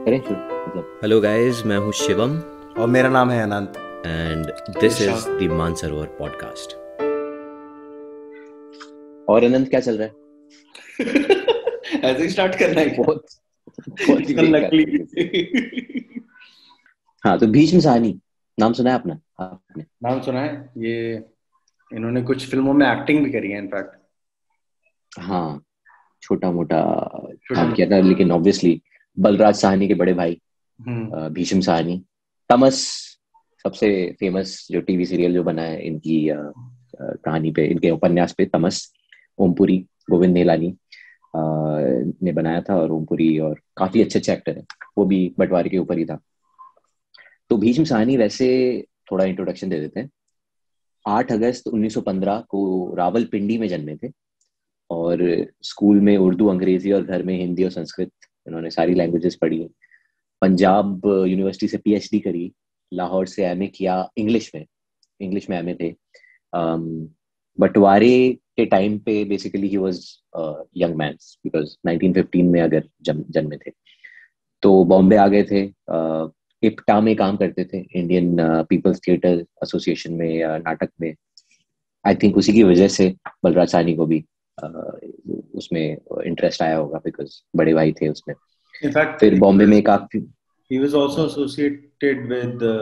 करें शुरू मतलब। हेलो गाइस मैं हूँ शिवम। और मेरा नाम है Anant. And this is the Mansarovar podcast और अनंत क्या चल रहा है? ऐसे ही स्टार्ट करना है बहुत बहुत ही हाँ तो भीष्म साहनी नाम सुना है अपना आपने। नाम सुना है ये इन्होंने कुछ फ़िल्मों में एक्टिंग भी करी है इनफैक्ट हाँ छोटा मोटा छोटा काम किया था लेकिन ऑब्वियसली बलराज साहनी के बड़े भाई अ, भीष्म साहनी। तमस सबसे फ़ेमस जो टीवी सीरियल जो बना है इनकी कहानी पे इनके उपन्यास पे तमस ओमपुरी गोविंद नेलानी ने बनाया था और ओमपुरी और काफ़ी अच्छे अच्छे एक्टर है। वो भी बंटवारे के ऊपर ही था। तो भीष्म साहनी वैसे थोड़ा इंट्रोडक्शन दे देते हैं। 8 अगस्त 1915 को रावलपिंडी में जन्मे थे और स्कूल में उर्दू अंग्रेज़ी और घर में हिंदी और संस्कृत इन्होंने सारी लैंग्वेजेस पढ़ी पंजाब यूनिवर्सिटी से पीएचडी करी लाहौर से एमए किया इंग्लिश में इंग्लिश में एमए थे। Um, बंटवारे के टाइम पे basically he was young man because 1915 में अगर जन्मे थे। तो बॉम्बे आ गए थे। Uh, इप्टा में काम करते थे इंडियन पीपल्स थिएटर एसोसिएशन में नाटक में। आई थिंक उसी की वजह से बलराज सानी को भी uh, उसमें इंटरेस्ट आया होगा बिकॉज़ बड़े भाई थे उसमें। इनफैक्ट फिर बॉम्बे में काफ़ी he was also associated with the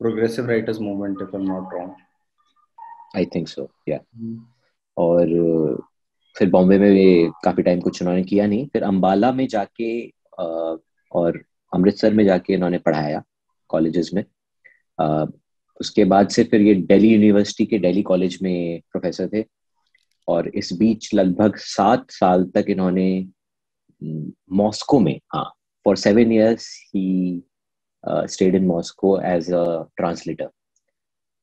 progressive writers movement if i'm not wrong I think so या और uh, फिर बॉम्बे में ये काफ़ी टाइम कुछ उन्होंने किया नहीं। फिर अंबाला में जाके uh, और अमृतसर में जाके इन्होंने पढ़ाया कॉलेजेस में। uh, उसके बाद से फिर ये दिल्ली यूनिवर्सिटी के दिल्ली कॉलेज में प्रोफेसर थे। और इस बीच लगभग सात साल तक इन्होंने हम्म, मॉस्को में हाँ for seven years he stayed in Moscow as a translator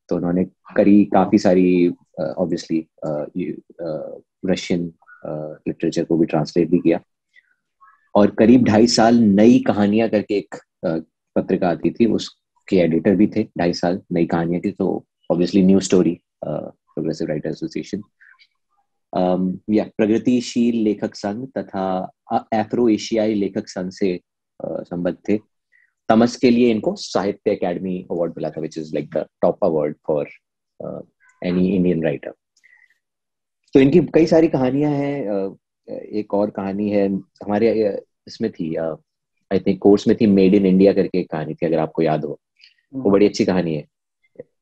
तो उन्होंने करी काफ़ी सारी ऑब्वियसली रशियन लिटरेचर को भी ट्रांसलेट भी किया। और करीब ढाई साल नई कहानियाँ करके एक पत्रिका आती थी उसके एडिटर भी थे ढाई साल नई कहानियाँ थी तो obviously new story progressive writer association या प्रगतिशील लेखक संघ तथा एफ्रो एशियाई लेखक संघ से संबद्ध थे। तमस के लिए इनको साहित्य अकेडमी अवार्ड मिला था which is like the top award for any Indian writer तो इनकी कई सारी कहानियाँ हैं एक और कहानी है हमारे इसमें थी आई थिंक कोर्स में थी मेड इन इंडिया करके एक कहानी थी अगर आपको याद हो। वो बड़ी अच्छी कहानी है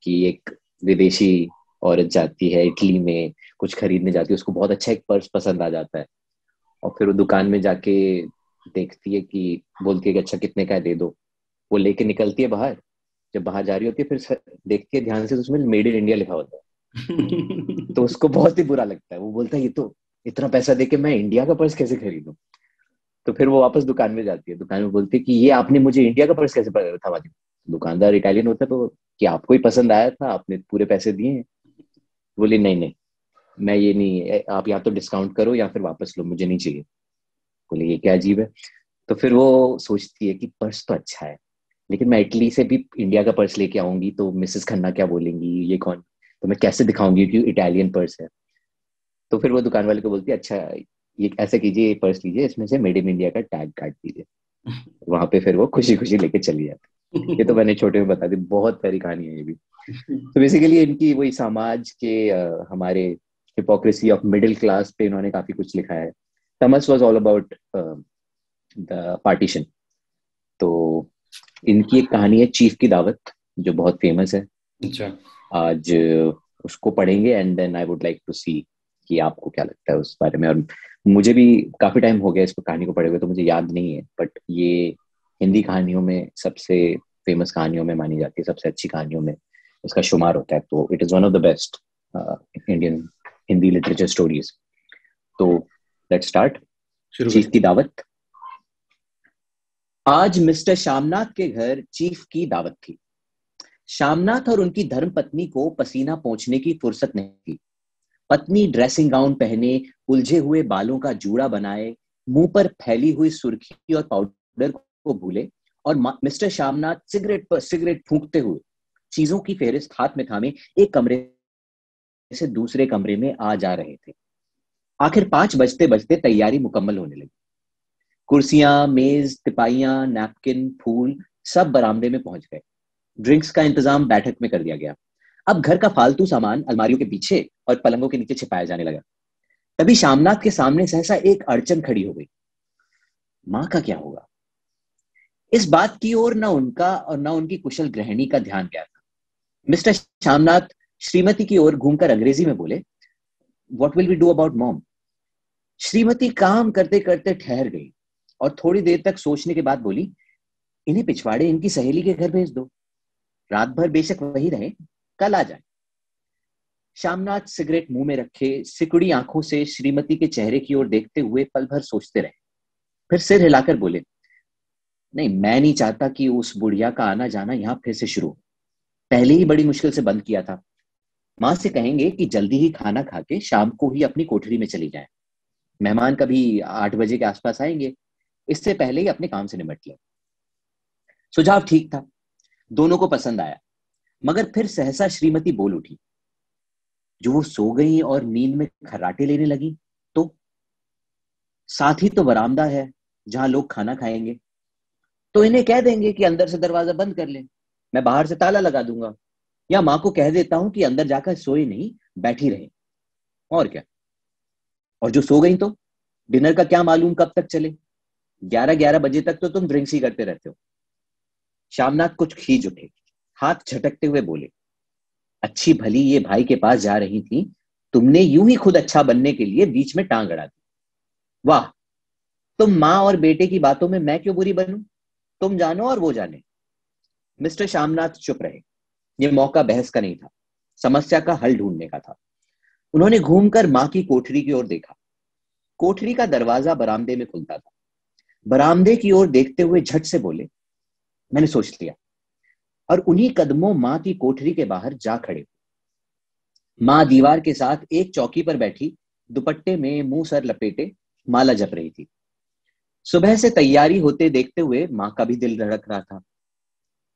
कि एक विदेशी औरत जाती है इटली में कुछ खरीदने जाती है उसको बहुत अच्छा एक पर्स पसंद आ जाता है। और फिर वो दुकान में जाके देखती है कि बोलती है कि अच्छा कितने का है दे दो। वो लेके निकलती है बाहर। जब बाहर जा रही होती है फिर देखती है ध्यान से तो उसमें मेड इन इंडिया लिखा होता है। तो उसको बहुत ही बुरा लगता है। वो बोलता है ये तो इतना पैसा देके मैं इंडिया का पर्स कैसे खरीदूं? तो फिर वो वापस दुकान में जाती है। दुकान में बोलती है कि ये आपने मुझे इंडिया का पर्स कैसे थमा दुकानदार इटालियन होता है तो कि आपको ही पसंद आया था आपने पूरे पैसे दिए हैं। बोली नहीं नहीं मैं ये नहीं आप या तो डिस्काउंट करो या फिर वापस लो मुझे नहीं चाहिए। बोले ये क्या अजीब है? तो फिर वो सोचती है कि पर्स तो अच्छा है लेकिन मैं इटली से भी इंडिया का पर्स लेके आऊँगी तो मिसेस खन्ना क्या बोलेंगी ये कौन? तो मैं कैसे दिखाऊँगी कि इटालियन पर्स है? तो फिर वो दुकान वाले को बोलती है अच्छा ये ऐसा कीजिए ये पर्स लीजिए इसमें से मेड इन इंडिया का टैग काट दीजिए। वहाँ पे फिर वो खुशी खुशी लेके चली जाती ये तो मैंने छोटे में बता दी बहुत प्यारी कहानी है ये भी। तो बेसिकली इनकी वही समाज के हमारे हिपोक्रेसी ऑफ़ मिडिल क्लास पे इन्होंने काफ़ी कुछ लिखा है। Tamas was all about the partition तो इनकी एक कहानी है चीफ की दावत जो बहुत फ़ेमस है। अच्छा। आज उसको पढ़ेंगे and then I would like to see कि आपको क्या लगता है उस बारे में। और मुझे भी काफ़ी टाइम हो गया इस कहानी को पढ़े हुए तो मुझे याद नहीं है बट ये हिंदी कहानियों में सबसे फ़ेमस कहानियों में मानी जाती है सबसे अच्छी कहानियों में इसका शुमार होता है तो it is one of the best Indian Hindi literature stories तो लेट्स स्टार्ट चीफ की दावत आज मिस्टर श्यामनाथ के घर चीफ की दावत थी। श्यामनाथ और उनकी धर्मपत्नी को पसीना पहुँचने की फुर्सत नहीं थी। पत्नी ड्रेसिंग गाउन पहने उलझे हुए बालों का जूड़ा बनाए मुँह पर फैली हुई सुर्खी और पाउडर को भूले और मिस्टर श्यामनाथ सिगरेट पर सिगरेट फूंकते हुए चीज़ों की फेहरिस्त हाथ में थामे, एक कमरे से दूसरे कमरे में आ जा रहे थे। आखिर पाँच बजते बजते तैयारी मुकम्मल होने लगी। कुर्सियाँ, मेज, तिपाइयाँ, नैपकिन, फूल सब बरामदे में पहुँच गए। ड्रिंक्स का इंतज़ाम बैठक में कर दिया गया। अब घर का फालतू सामान अलमारियों के पीछे और पलंगों के नीचे छिपाया जाने लगा। तभी शामनाथ के सामने सहसा एक अड़चन खड़ी हो गई। माँ का क्या होगा? इस बात की ओर न उनका और न उनकी कुशल गृहिणी का ध्यान गया था। मिस्टर श्यामनाथ श्रीमती की ओर घूमकर अंग्रेज़ी में बोले what will we do about mom Shrimati काम करते करते ठहर गई और थोड़ी देर तक सोचने के बाद बोली, इन्हें पिछवाड़े, इनकी सहेली के घर भेज दो। रात भर बेशक वही रहे, कल आ जाए। श्यामनाथ सिगरेट मुँह में रखे, सिकुड़ी आँखों से श्रीमती के चेहरे की ओर देखते हुए पल भर सोचते रहे। फिर सिर हिलाकर बोले नहीं, मैं नहीं चाहता कि उस बुढ़िया का आना जाना यहाँ फिर से शुरू पहले ही बड़ी मुश्किल से बंद किया था। माँ से कहेंगे कि जल्दी ही खाना खा के शाम को ही अपनी कोठरी में चली जाए। मेहमान कभी आठ बजे के आसपास आएँगे। इससे पहले ही अपने काम से निमट ले। सुझाव ठीक था। दोनों को पसंद आया। मगर फिर सहसा श्रीमती बोल उठी। जो वो सो गई और नींद में खर्राटे लेने लगी तो साथ ही तो बरामदा है जहाँ लोग खाना खाएँगे। तो इन्हें कह देंगे कि अंदर से दरवाज़ा बंद कर ले। मैं बाहर से ताला लगा दूँगा। या माँ को कह देता हूँ कि अंदर जाकर सोए नहीं, बैठी रहे। और क्या? और जो सो गई तो? डिनर का क्या मालूम कब तक चले? ग्यारह ग्यारह बजे तक तो तुम ड्रिंक्स ही करते रहते हो। श्यामनाथ कुछ खींच उठे, हाथ झटकते हुए बोले, अच्छी भली ये भाई के पास जा रही थी। तुमने यूँ ही खुद अच्छा बनने के लिए बीच में टांग अड़ा दी। वाह, तुम माँ और बेटे की बातों में मैं क्यों बुरी बनूं? तुम जानो और वो जाने। मिस्टर श्यामनाथ चुप रहे। ये मौका बहस का नहीं था। समस्या का हल ढूँढने का था। उन्होंने घूमकर माँ की कोठरी की ओर देखा। कोठरी का दरवाज़ा बरामदे में खुलता था। बरामदे की ओर देखते हुए झट से बोले, मैंने सोच लिया। और उन्हीं कदमों माँ की कोठरी के बाहर जा खड़े माँ दीवार के साथ एक चौकी पर बैठी, दुपट्टे में मुँह सर लपेटे, माला जप रही थी। सुबह से तैयारी होते देखते हुए माँ का भी दिल धड़क रहा था।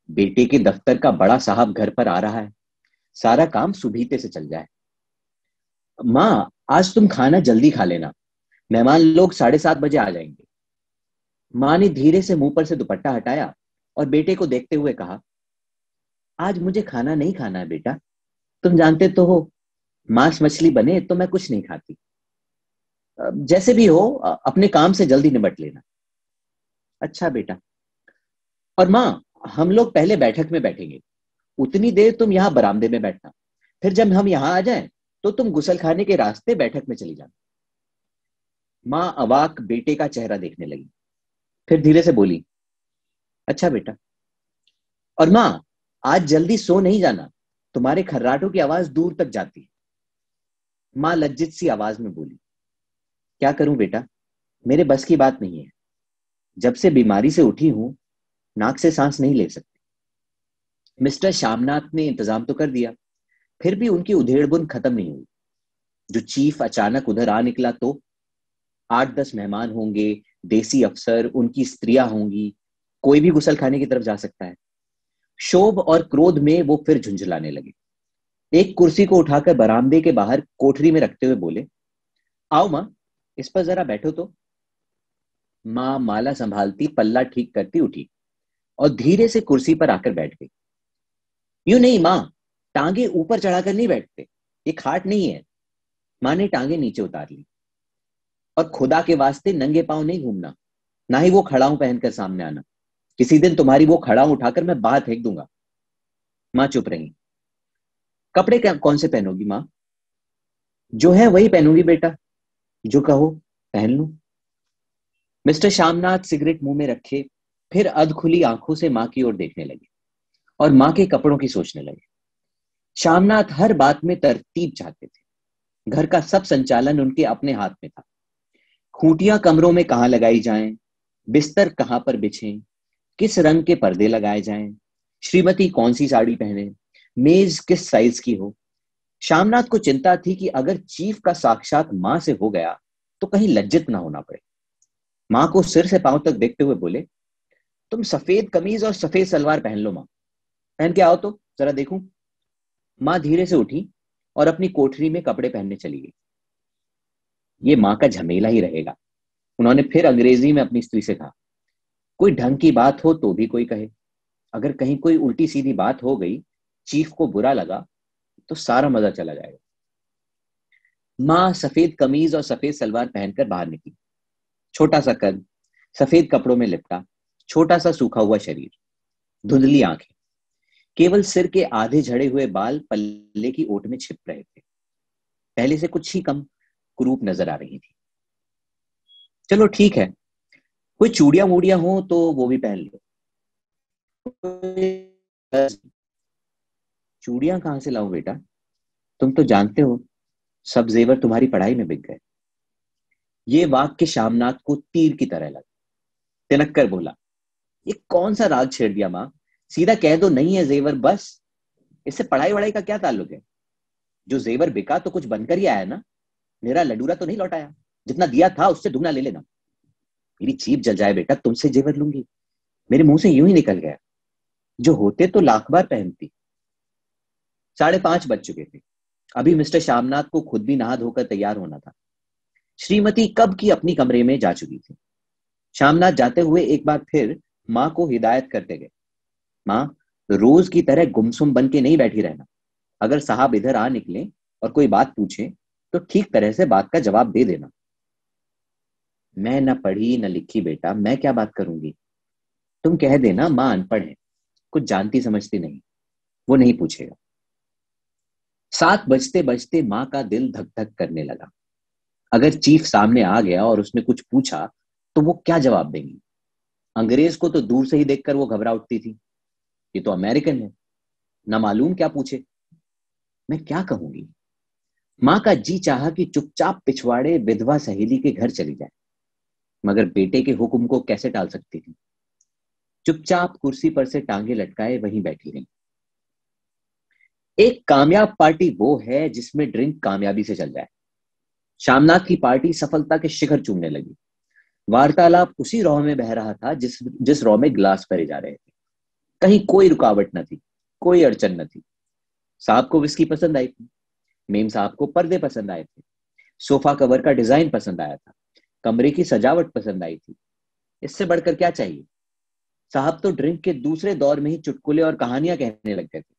बेटे के दफ्तर का बड़ा साहब घर पर आ रहा है। सारा काम सुबीते से चल जाए। माँ, आज तुम खाना जल्दी खा लेना। मेहमान लोग साढ़े सात बजे आ जाएँगे। माँ ने धीरे से मुँह पर से दुपट्टा हटाया और बेटे को देखते हुए कहा, आज मुझे खाना नहीं खाना है बेटा। तुम जानते तो हो, मांस मछली बने तो मैं कुछ नहीं खाती। जैसे भी हो अपने काम से जल्दी निपट लेना। अच्छा बेटा। और माँ, हम लोग पहले बैठक में बैठेंगे। उतनी देर तुम यहाँ बरामदे में बैठना। फिर जब हम यहाँ आ जाए तो तुम गुसल खाने के रास्ते बैठक में चली जाना। माँ अवाक बेटे का चेहरा देखने लगी। फिर धीरे से बोली अच्छा बेटा। और माँ, आज जल्दी सो नहीं जाना। तुम्हारे खर्राटों की आवाज़ दूर तक जाती है। माँ लज्जित सी आवाज़ में बोली क्या करूँ बेटा? मेरे बस की बात नहीं है। जब से बीमारी से उठी हूँ, नाक से सांस नहीं ले सकती। मिस्टर श्यामनाथ ने इंतज़ाम तो कर दिया, फिर भी उनकी उधेड़ बुन खत्म नहीं हुई। जो चीफ अचानक उधर आ निकला तो आठ दस मेहमान होंगे, देसी अफसर, उनकी स्त्रियाँ होंगी, कोई भी गुसल खाने की तरफ़ जा सकता है। शोभ और क्रोध में वो फिर झुंझलाने लगे। एक कुर्सी को उठाकर बरामदे के बाहर कोठरी में रखते हुए बोले, आओ माँ इस पर जरा बैठो तो। माँ माला संभालती, पल्ला ठीक करती, उठी और धीरे से कुर्सी पर आकर बैठ गई। यू नहीं माँ, टांगे ऊपर चढ़ाकर नहीं बैठते ये खाट नहीं है। माँ ने टांगे नीचे उतार ली और खुदा के वास्ते नंगे पाँव नहीं घूमना, ना ही वो खड़ाऊ पहनकर सामने आना। किसी दिन तुम्हारी वो खड़ाऊ उठाकर मैं बाहर फेंक दूँगा। माँ चुप रही। कपड़े कौन से पहनोगी माँ? जो है वही पहनूँगी बेटा। जो कहो पहन लू। मिस्टर श्यामनाथ सिगरेट मुँह में रखे फिर अध खुली आँखों से माँ की ओर देखने लगे और माँ के कपड़ों की सोचने लगे। श्यामनाथ हर बात में तरतीब चाहते थे। घर का सब संचालन उनके अपने हाथ में था। खूंटियाँ कमरों में कहाँ लगाई जाएँ, बिस्तर कहाँ पर बिछे किस रंग के पर्दे लगाए जाएँ, श्रीमती कौन सी साड़ी पहने मेज किस साइज़ की हो श्यामनाथ को चिंता थी कि अगर चीफ का साक्षात माँ से हो गया तो कहीं लज्जित ना होना पड़े। माँ को सिर से पाँव तक देखते हुए बोले, तुम सफ़ेद कमीज और सफ़ेद सलवार पहन लो माँ। पहन के आओ तो जरा देखूँ। माँ धीरे से उठी और अपनी कोठरी में कपड़े पहनने चली गई। ये माँ का झमेला ही रहेगा। उन्होंने फिर अंग्रेज़ी में अपनी स्त्री से कहा, कोई ढंग की बात हो तो भी कोई कहे। अगर कहीं कोई उल्टी सीधी बात हो गई, चीफ को बुरा लगा तो सारा मज़ा चला जाएगा। माँ सफ़ेद कमीज और सफ़ेद सलवार पहनकर बाहर निकली। छोटा सा कद, सफ़ेद कपड़ों में लिपटा, छोटा सा सूखा हुआ शरीर, धुंधली आँखें, केवल सिर के आधे झड़े हुए बाल पल्ले की ओट में छिप रहे थे। पहले से कुछ ही कम कुरूप नज़र आ रही थी। चलो ठीक है, कोई चूड़िया मूड़िया हो तो वो भी पहन लो। चूड़िया कहाँ से लाऊं बेटा? तुम तो जानते हो, सब जेवर तुम्हारी पढ़ाई में बिक गए। ये वाक्य श्यामनाथ को तीर की तरह लगा। तिनक कर बोला, ये कौन सा राग छेड़ दिया माँ? सीधा कह दो, नहीं है जेवर, बस। इससे पढ़ाई वढ़ाई का क्या ताल्लुक है? जो जेवर बिका तो कुछ बनकर ही आया ना। मेरा लडूरा तो नहीं लौटाया जितना दिया था, उससे दुगना ले लेना। मेरी चीप जल जाए बेटा, तुमसे जेवर लूँगी। मेरे मुँह से यूँ ही निकल गया। जो होते तो लाख बार पहनती। साढ़े पाँच बज चुके थे। अभी मिस्टर श्यामनाथ को खुद भी नहा धोकर तैयार होना था। श्रीमती कब की अपनी कमरे में जा चुकी थी? श्यामनाथ जाते हुए एक बार फिर माँ को हिदायत करते गए। माँ, रोज की तरह गुमसुम बन के नहीं बैठी रहना। अगर साहब इधर आ निकले और कोई बात पूछे तो ठीक तरह से बात का जवाब दे देना। मैं न पढ़ी, न लिखी बेटा, मैं क्या बात करूँगी? तुम कह देना माँ अनपढ़ है, कुछ जानती समझती नहीं, वो नहीं पूछेगा। सात बजते बजते माँ का दिल धक धक करने लगा। अगर चीफ सामने आ गया और उसने कुछ पूछा तो वो क्या जवाब देंगी? अंग्रेज़ को तो दूर से ही देखकर वो घबरा उठती थी। ये तो अमेरिकन है, ना मालूम क्या पूछे। मैं क्या कहूँगी? माँ का जी चाहा कि चुपचाप पिछवाड़े विधवा सहेली के घर चली जाए, मगर बेटे के हुक्म को कैसे टाल सकती थी? चुपचाप कुर्सी पर से टांगे लटकाए वहीं बैठी रही। एक कामयाब पार्टी वो है जिसमें ड्रिंक कामयाबी से चल जाए श्यामनाथ की पार्टी सफलता के शिखर चूमने लगी। वार्तालाप उसी रॉ में बह रहा था जिस जिस रॉ में गिलास भरे जा रहे थे। कहीं कोई रुकावट न थी, कोई अड़चन न थी। साहब को विस्की पसंद आई थी, मेम साहब को पर्दे पसंद आए थे, सोफा कवर का डिज़ाइन पसंद आया था, कमरे की सजावट पसंद आई थी। इससे बढ़कर क्या चाहिए? साहब तो ड्रिंक के दूसरे दौर में ही चुटकुले और कहानियाँ कहने लग गए थे।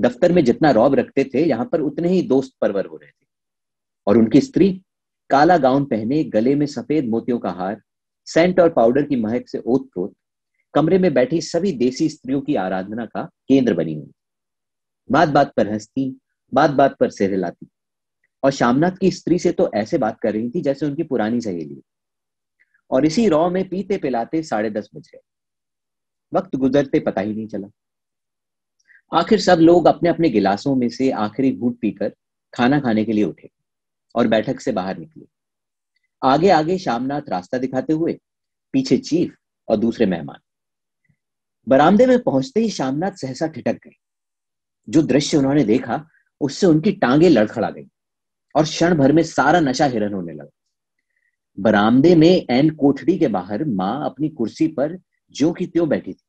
दफ्तर में जितना रौब रखते थे, यहाँ पर उतने ही दोस्त परवर हो रहे थे। और उनकी स्त्री, काला गाउन पहने, गले में सफ़ेद मोतियों का हार सेंट और पाउडर की महक से ओत प्रोत कमरे में बैठी सभी देसी स्त्रियों की आराधना का केंद्र बनी हुई बात बात पर हंसती, बात बात पर सिर हिलाती और श्यामनाथ की स्त्री से तो ऐसे बात कर रही थी जैसे उनकी पुरानी सहेली। और इसी रॉ में पीते पिलाते साढ़े दस बज गए। वक्त गुजरते पता ही नहीं चला। आखिर सब लोग अपने अपने गिलासों में से आखिरी घूट पीकर खाना खाने के लिए उठे और बैठक से बाहर निकले। आगे आगे श्यामनाथ रास्ता दिखाते हुए, पीछे चीफ और दूसरे मेहमान। बरामदे में पहुँचते ही श्यामनाथ सहसा ठिटक गए जो दृश्य उन्होंने देखा, उससे उनकी टांगे लड़खड़ा गई और क्षण भर में सारा नशा हिरन होने लगा। बरामदे में एन कोठड़ी के बाहर माँ अपनी कुर्सी पर ज्यो की त्यों बैठी थी।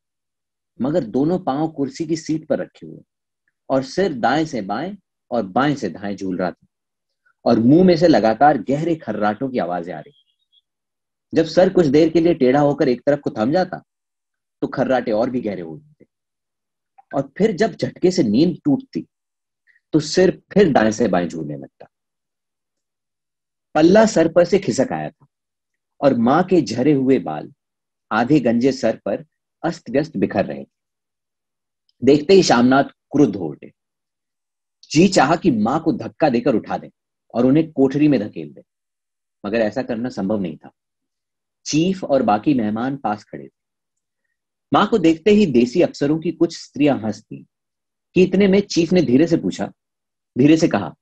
मगर दोनों पाँव कुर्सी की सीट पर रखे हुए। और सिर दाएँ से बाएँ और बाएँ से दाएँ झूल रहा था। और मुँह में से लगातार गहरे खर्राटों की आवाज़ें आ रही जब सर कुछ देर के लिए टेढ़ा होकर एक तरफ़ को थम जाता तो खर्राटे और भी गहरे होते और फिर जब झटके से नींद टूटती तो सिर फिर दाएँ से बाएँ झूलने लगता। पल्ला सर पर से खिसक आया था। और माँ के झरे हुए बाल, आधे गंजे सर पर अस्त व्यस्त बिखर रहे। थे देखते ही शामनाथ क्रुद्ध हो उठे। जी चाह कि माँ को धक्का देकर उठा दें और उन्हें कोठरी में धकेल दें, मगर ऐसा करना संभव नहीं था। चीफ और बाकी मेहमान पास खड़े थे। माँ को देखते ही देसी अफसरों की कुछ स्त्रियाँ हंसती कि इतने में चीफ ने धीरे से पूछा, धीरे से कहा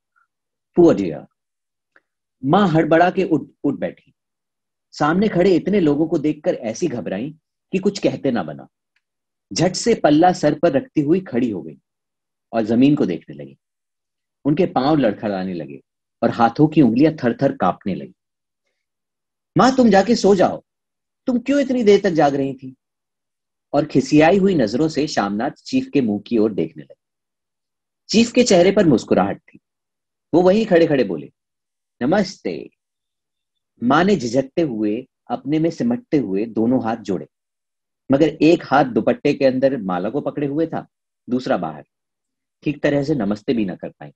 पुअर डियर माँ हड़बड़ा के उठ उठ बैठी। सामने खड़े इतने लोगों को देखकर ऐसी घबराई कि कुछ कहते ना बना। झट से पल्ला सर पर रखती हुई खड़ी हो गई और ज़मीन को देखने लगी। उनके पाँव लड़खड़ाने लगे और हाथों की उंगलियाँ थर थर कांपने लगी। माँ, तुम जाके सो जाओ। तुम क्यों इतनी देर तक जाग रही थी? और खिसियाई हुई नज़रों से शामनाथ चीफ के मुँह की ओर देखने लगे। चीफ के चेहरे पर मुस्कुराहट थी। वो वहीं खड़े खड़े बोले, नमस्ते। माँ ने झिझकते हुए अपने में सिमटते हुए दोनों हाथ जोड़े। मगर एक हाथ दुपट्टे के अंदर माला को पकड़े हुए था, दूसरा बाहर। ठीक तरह से नमस्ते भी न कर पाए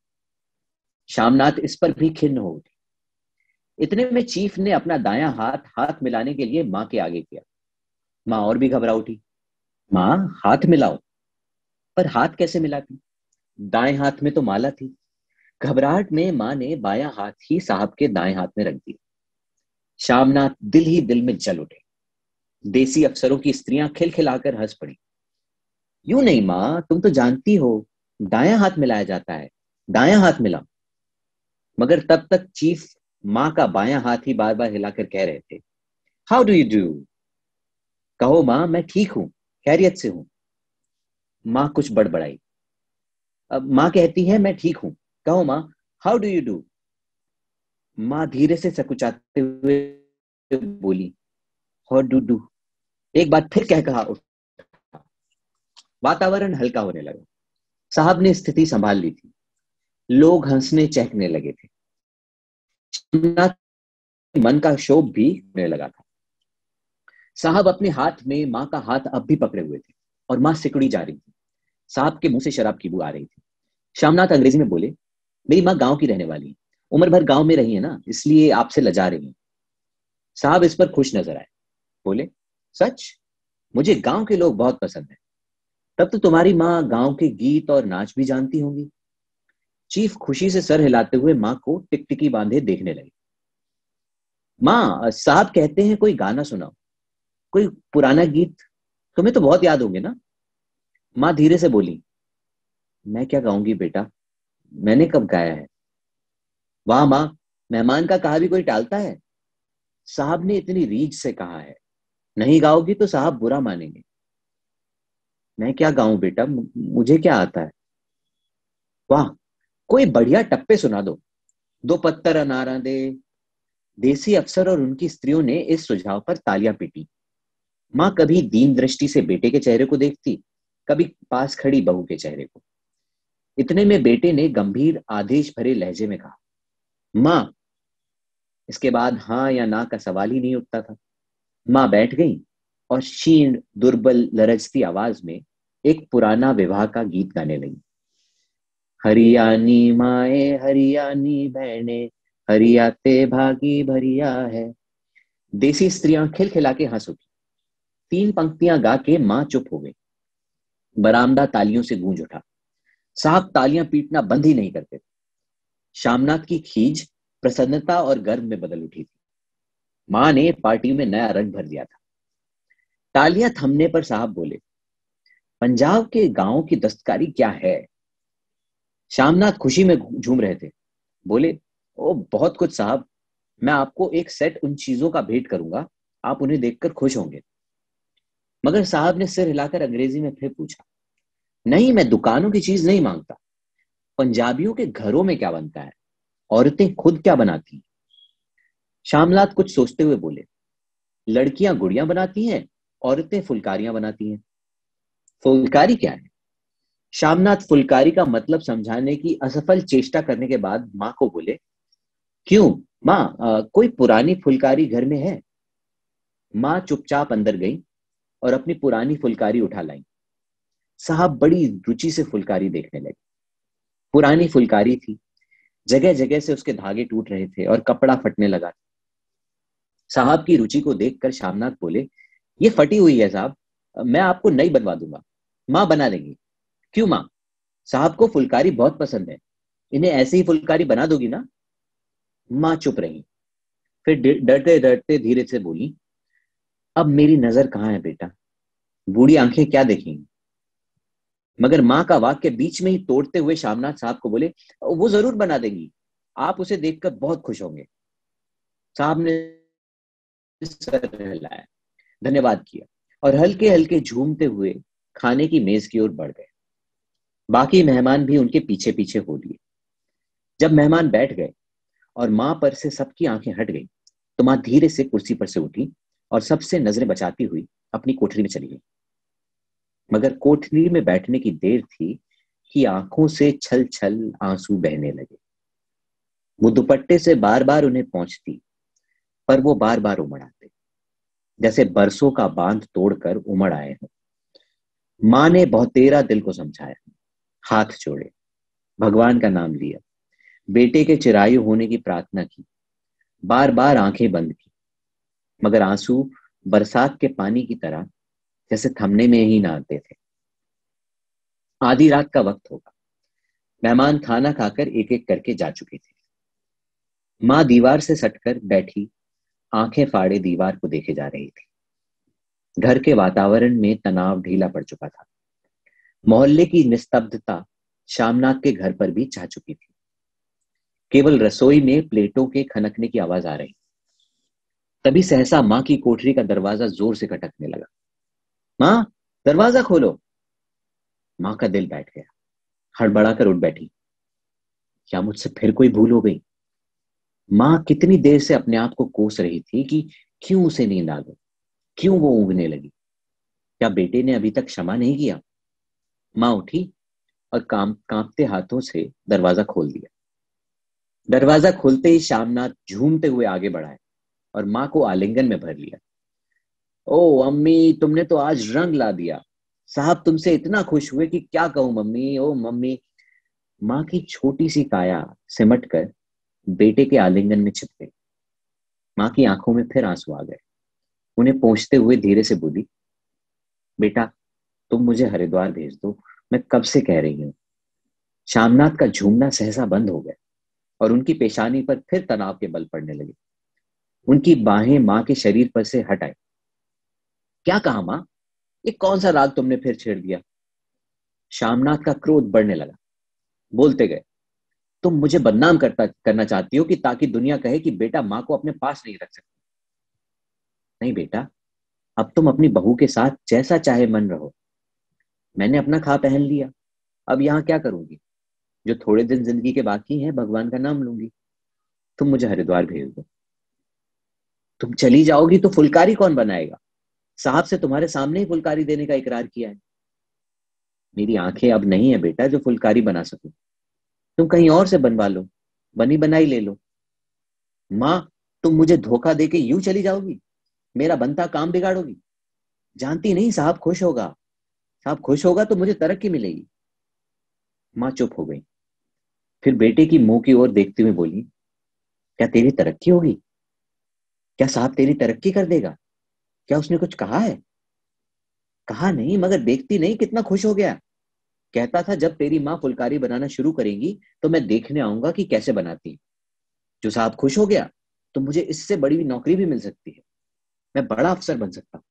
शामनाथ इस पर भी खिन्न हो उठी। इतने में चीफ ने अपना दायां हाथ हाथ मिलाने के लिए माँ के आगे किया। माँ और भी घबरा उठी। माँ, हाथ मिलाओ। पर हाथ कैसे मिलाती? दाएँ हाथ में तो माला थी। घबराहट में माँ ने बायां हाथ ही साहब के दाएँ हाथ में रख दिया। शामनाथ दिल ही दिल में जल उठे। देसी अफसरों की स्त्रियाँ खिलखिलाकर हंस पड़ी। यूँ नहीं माँ, तुम तो जानती हो दाया हाथ मिलाया जाता है दाया हाथ मिला मगर तब तक चीफ माँ का बायां हाथ ही बार बार हिलाकर कह रहे थे हाउ डू यू डू कहो माँ, मैं ठीक हूँ, खैरियत से हूँ। माँ कुछ बड़बड़ाई। अब माँ कहती है, मैं ठीक हूँ। कहो माँ हाउ डू यू डू माँ धीरे से सकुचाते हुए बोली हाउ डू डू एक बार फिर कह कहा वातावरण हल्का होने लगा। साहब ने स्थिति संभाल ली थी। लोग हंसने चहकने लगे थे। मन का शोभ भी होने लगा था। साहब अपने हाथ में माँ का हाथ अब भी पकड़े हुए थे और माँ सिकुड़ी जा रही थी। साहब के मुँह से शराब की बू आ रही थी। श्यामनाथ अंग्रेज़ी में बोले, मेरी माँ गाँव की रहने वाली है। उम्र भर गाँव में रही है ना, इसलिए आपसे लजा रही है। साहब इस पर खुश नज़र आए। बोले सच? मुझे गाँव के लोग बहुत पसंद है। तब तो तुम्हारी माँ गाँव के गीत और नाच भी जानती होंगी। चीफ खुशी से सर हिलाते हुए माँ को टिकटिकी बांधे देखने लगे। माँ, साहब कहते हैं कोई गाना सुनाओ। कोई पुराना गीत? तुम्हें तो बहुत याद होंगे ना? माँ धीरे से बोली, मैं क्या गाऊँगी बेटा? मैंने कब गाया है? वाह माँ, मेहमान का कहा भी कोई टालता है? साहब ने इतनी रीझ से कहा है। नहीं गाओगी तो साहब बुरा मानेंगे। मैं क्या गाऊं बेटा? मुझे क्या आता है? वाह, कोई बढ़िया टप्पे सुना दो। दो पत्थर अनारा दे देसी अफसर और उनकी स्त्रियों ने इस सुझाव पर तालियाँ पीटी। माँ कभी दीन दृष्टि से बेटे के चेहरे को देखती, कभी पास खड़ी बहू के चेहरे को। इतने में बेटे ने गंभीर, आदेश भरे लहजे में कहा, माँ, इसके बाद हाँ या ना का सवाल ही नहीं उठता था। माँ बैठ गई और क्षीण, दुर्बल लरजती आवाज़ में एक पुराना विवाह का गीत गाने लगी। हरियाणी माए, हरियाणी बहने, हरियाते भागी भरिया है। देसी स्त्रियाँ खिलखिला के हंस उठी तीन पंक्तियाँ गा के माँ चुप हो गई। बरामदा तालियों से गूंज उठा। साहब, तालियाँ पीटना बंद ही नहीं करते थे। शामनाथ की खीज प्रसन्नता और गर्व में बदल उठी थी। माँ ने पार्टी में नया रंग भर दिया था। तालियाँ थमने पर साहब बोले, पंजाब के गाँव की दस्तकारी क्या है? शामनाथ खुशी में झूम रहे थे। बोले, ओ, बहुत कुछ साहब, मैं आपको एक सेट उन चीज़ों का भेंट करूँगा, आप उन्हें देखकर खुश होंगे। मगर साहब ने सिर हिलाकर अंग्रेज़ी में फिर पूछा, नहीं, मैं दुकानों की चीज़ नहीं माँगता। पंजाबियों के घरों में क्या बनता है? औरतें खुद क्या बनाती श्यामलात कुछ सोचते हुए बोले, लड़कियाँ गुड़ियाँ बनाती हैं, औरतें फुलकारियाँ बनाती हैं। फुलकारी क्या है? श्यामनाथ फुलकारी का मतलब समझाने की असफल चेष्टा करने के बाद माँ को बोले, क्यों? माँ कोई पुरानी फुलकारी घर में है? माँ चुपचाप अंदर गई और अपनी पुरानी फुलकारी उठा लाई। साहब बड़ी रुचि से फुलकारी देखने लगे। पुरानी फुलकारी थी जगह जगह से उसके धागे टूट रहे थे और कपड़ा फटने लगा साहब की रुचि को देखकर शामनाथ बोले, ये फटी हुई है साहब, मैं आपको नई बनवा दूँगा। माँ बना देंगी। क्यों माँ? साहब को फुलकारी बहुत पसंद है। इन्हें ऐसे ही फुलकारी बना दोगी ना? माँ चुप रही। फिर डरते डरते धीरे से बोली, अब मेरी नज़र कहाँ है बेटा? बूढ़ी आँखें क्या देखेंगी? मगर माँ का वाक्य बीच में ही तोड़ते हुए शामनाथ साहब को बोले, वो ज़रूर बना देंगी। आप उसे देखकर बहुत खुश होंगे। साहब ने हिलाया धन्यवाद किया। और हल्के हल्के झूमते हुए खाने की मेज की ओर बढ़ गए। बाकी मेहमान भी उनके पीछे पीछे हो लिए। जब मेहमान बैठ गए और माँ पर से सबकी आँखें हट गई तो माँ धीरे से कुर्सी पर से उठी और सबसे नज़रें बचाती हुई अपनी कोठरी में चली गई। मगर कोठरी में बैठने की देर थी कि आँखों से छल छल आँसू बहने लगे। वो दुपट्टे से बार बार उन्हें पहुँचती पर वो बार बार उमड़ आते। जैसे बरसों का बाँध तोड़कर उमड़ आए हो। माँ ने बहुत तेरा दिल को समझाया। हाथ जोड़े। भगवान का नाम लिया। बेटे के चिरायु होने की प्रार्थना की। बार बार आँखें बंद की। मगर आँसू बरसात के पानी की तरह, जैसे थमने में ही ना आते थे। आधी रात का वक्त होगा। मेहमान खाना खाकर एक एक करके जा चुके थे। माँ दीवार से सटकर बैठी आँखें फाड़े दीवार को देखे जा रही थी। घर के वातावरण में तनाव ढीला पड़ चुका था। मोहल्ले की निस्तब्धता शामनाथ के घर पर भी चाह चुकी थी। केवल रसोई में प्लेटों के खनकने की आवाज़ आ रही। तभी सहसा माँ की कोठरी का दरवाज़ा ज़ोर से खटकने लगा। माँ, दरवाज़ा खोलो। माँ का दिल बैठ गया। हड़बड़ा कर उठ बैठी। क्या मुझसे फिर कोई भूल हो गई? माँ कितनी देर से अपने आप को कोस रही थी कि क्यों उसे नींद आ गई? क्यों वो ऊँगने लगी? क्या बेटे ने अभी तक क्षमा नहीं किया? माँ उठी और काम, कांपते हाथों से दरवाज़ा खोल दिया। दरवाज़ा खोलते ही श्यामनाथ झूमते हुए आगे बढ़ाए और माँ को आलिंगन में भर लिया। ओ, अम्मी, तुमने तो आज रंग ला दिया। साहब तुमसे इतना खुश हुए कि क्या कहूँ मम्मी? ओ, मम्मी, माँ की छोटी सी काया सिमट कर बेटे के आलिंगन में छिप गई। माँ की आँखों में फिर आँसू आ गए। उन्हें पहुँचते हुए धीरे से बोली, बेटा, तुम मुझे हरिद्वार भेज दो। मैं कब से कह रही हूँ? शामनाथ का झूमना सहसा बंद हो गया और उनकी पेशानी पर फिर तनाव के बल पड़ने लगे। उनकी बाहें माँ के शरीर पर से हट आई। क्या कहा माँ? ये कौन सा राग तुमने फिर छेड़ दिया? शामनाथ का क्रोध बढ़ने लगा। बोलते गए तुम मुझे बदनाम करता, करना चाहती हो कि ताकि दुनिया कहे कि बेटा माँ को अपने पास नहीं रख सकती। नहीं बेटा, अब तुम अपनी बहू के साथ जैसा चाहे मन रहो। मैंने अपना खा पहन लिया। अब यहाँ क्या करूँगी? जो थोड़े दिन ज़िंदगी के बाकी हैं, भगवान का नाम लूँगी। तुम मुझे हरिद्वार भेज दो। तुम चली जाओगी तो फुलकारी कौन बनाएगा? साहब से तुम्हारे सामने ही फुलकारी देने का इकरार किया है। मेरी आँखें अब नहीं है बेटा जो फुलकारी बना सकूँ। तुम कहीं और से बनवा लो, बनी बनाई ले लो। माँ, तुम मुझे धोखा देके यूँ चली जाओगी, मेरा बनता काम बिगाड़ोगी। जानती नहीं, साहब खुश होगा। साहब खुश होगा तो मुझे तरक्की मिलेगी। माँ चुप हो गई। फिर बेटे की मुँह की ओर देखते हुए बोली, क्या तेरी तरक्की होगी? क्या साहब तेरी तरक्की कर देगा? क्या उसने कुछ कहा है? कहा नहीं, मगर देखती नहीं कितना खुश हो गया। कहता था, जब तेरी माँ फुलकारी बनाना शुरू करेंगी तो मैं देखने आऊँगा कि कैसे बनाती जो साहब खुश हो गया तो मुझे इससे बड़ी नौकरी भी मिल सकती है। मैं बड़ा अफसर बन सकता हूँ।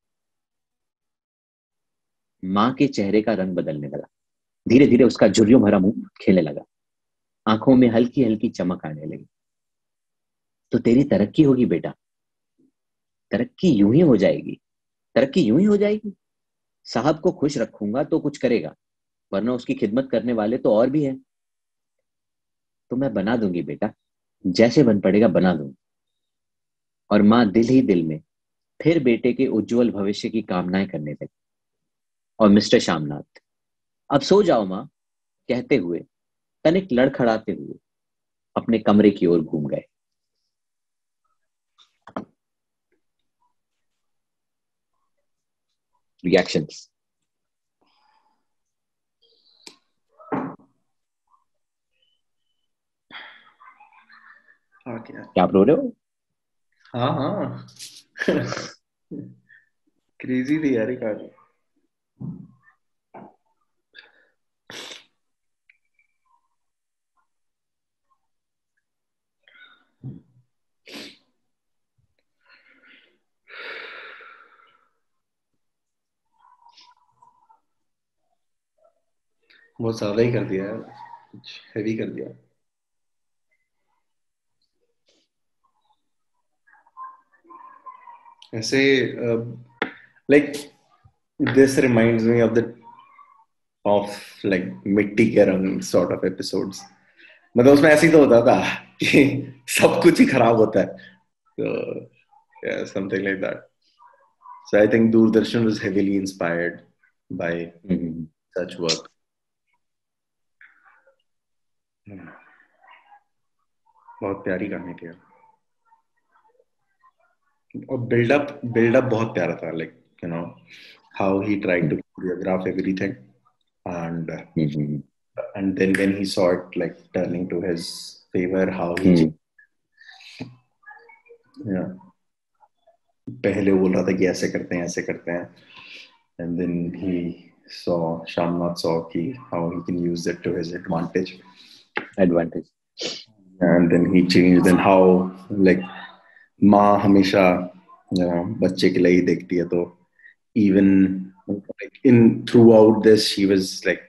माँ के चेहरे का रंग बदलने लगा। धीरे धीरे उसका झुर्रियों भरा मुँह खेलने लगा। आँखों में हल्की हल्की चमक आने लगी। तो तेरी तरक्की होगी बेटा। तरक्की यूँ ही हो जाएगी। तरक्की यूँ ही हो जाएगी। साहब को खुश रखूँगा तो कुछ करेगा। वरना उसकी खिदमत करने वाले तो और भी हैं। तो मैं बना दूँगी बेटा, जैसे बन पड़ेगा बना दूँगी। और माँ दिल ही दिल में फिर बेटे के उज्जवल भविष्य की कामनाएँ करने लगी। और मिस्टर श्यामनाथ, अब सो जाओ माँ, कहते हुए, तनिक लड़खड़ाते हुए, अपने कमरे की ओर घूम गए। रिएक्शंस हाँ क्या? क्या आप रो रहे हो? हाँ हाँ। क्रेजी थी यार कहानी बहुत ज़्यादा ही कर दिया यार। कुछ हैवी कर दिया। ऐसे like this reminds me of the of like मिट्टी के रंग सॉर्ट ऑफ़ एपिसोड्स मतलब उसमें ऐसे ही तो होता था कि सब कुछ ही खराब होता है। Something like that so I think Doordarshan was heavily inspired by such work बहुत प्यारी कहानी थी और बिल्डअप बिल्डअप बहुत प्यारा था like you know how he tried to choreograph everything and and then when he saw it like turning to his favour how he पहले बोल रहा था कि ऐसे करते हैं ऐसे करते हैं and then he saw Shamnath saw कि how he can use that to his advantage advantage and then he change then how like माँ हमेशा बच्चे के लिए ही देखती है तो even in throughout this she was like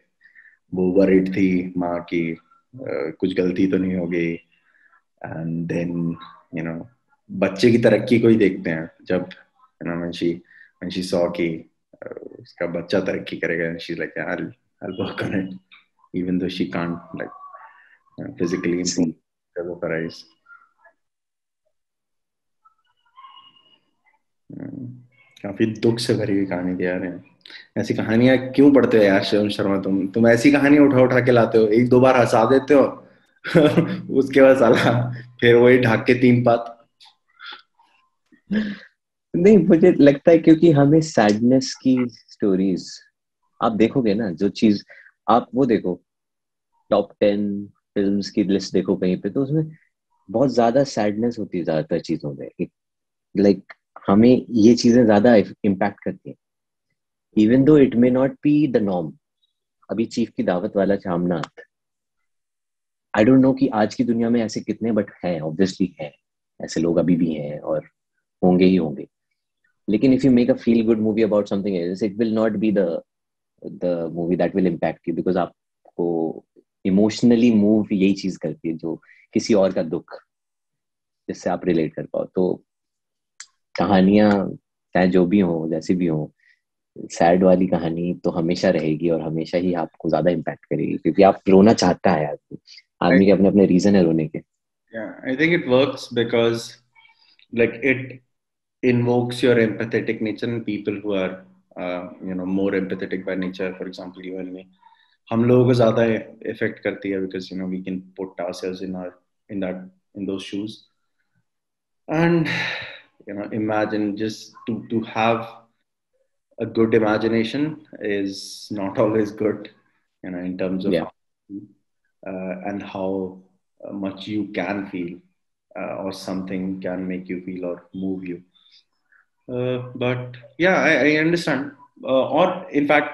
वो वरिड थी माँ की uh, कुछ गलती तो नहीं हो गई। एंड देन यू नो बच्चे की तरक्की को ही देखते हैं। जब यू नो मंशी मंशी सॉ की उसका बच्चा तरक्की करेगा she like I I will work even though she can't like physically improve करो फॉर आइज़ काफ़ी दुख से भरी हुई कहानी थी यार। ऐसी कहानियाँ क्यों पढ़ते हो यार शिवम शर्मा तुम? तुम ऐसी कहानी उठा उठा के लाते हो, एक दो बार हंसा देते हो, उसके बाद साला फिर वही ढाक के तीन पात। नहीं, मुझे लगता है क्योंकि हमें सैडनेस की स्टोरीज आप देखोगे ना, जो चीज़, आप वो देखो टॉप टेन फ़िल्म की लिस्ट देखो कहीं पे तो उसमें बहुत ज़्यादा सैडनेस होती है ज़्यादातर चीज़ों में। लाइक हमें ये चीज़ें ज़्यादा इम्पैक्ट करती हैं। Even though it may not be the norm अभी चीफ की दावत वाला चामनाथ आई डोंट नो कि आज की दुनिया में ऐसे कितने बट हैं ऑब्वियसली हैं। ऐसे लोग अभी भी हैं और होंगे ही होंगे। लेकिन if you make a feel good movie about something else it will not be the the movie that will impact you because आपको इमोशनली मूव यही चीज़ करती है जो किसी और का दुख जिससे आप रिलेट कर पाओ। तो कहानियाँ चाहे जो भी हो जैसी भी हो सैड वाली कहानी तो हमेशा रहेगी और हमेशा ही आपको ज़्यादा इम्पैक्ट करेगी क्योंकि आप रोना चाहता है आदमी आदमी के अपने अपने रीजन है रोने के I think it works because like it invokes your empathetic nature and people who are uh, you know more empathetic by nature for example you and me हम लोगों को ज़्यादा इफ़ेक्ट करती है because you know we can put ourselves in our in that in those shoes and you know imagine just to to have a good imagination is not always good you know in terms of Yeah. uh, and how much you can feel uh, or something can make you feel or move you. Uh, but yeah i, I understand. Uh, or in fact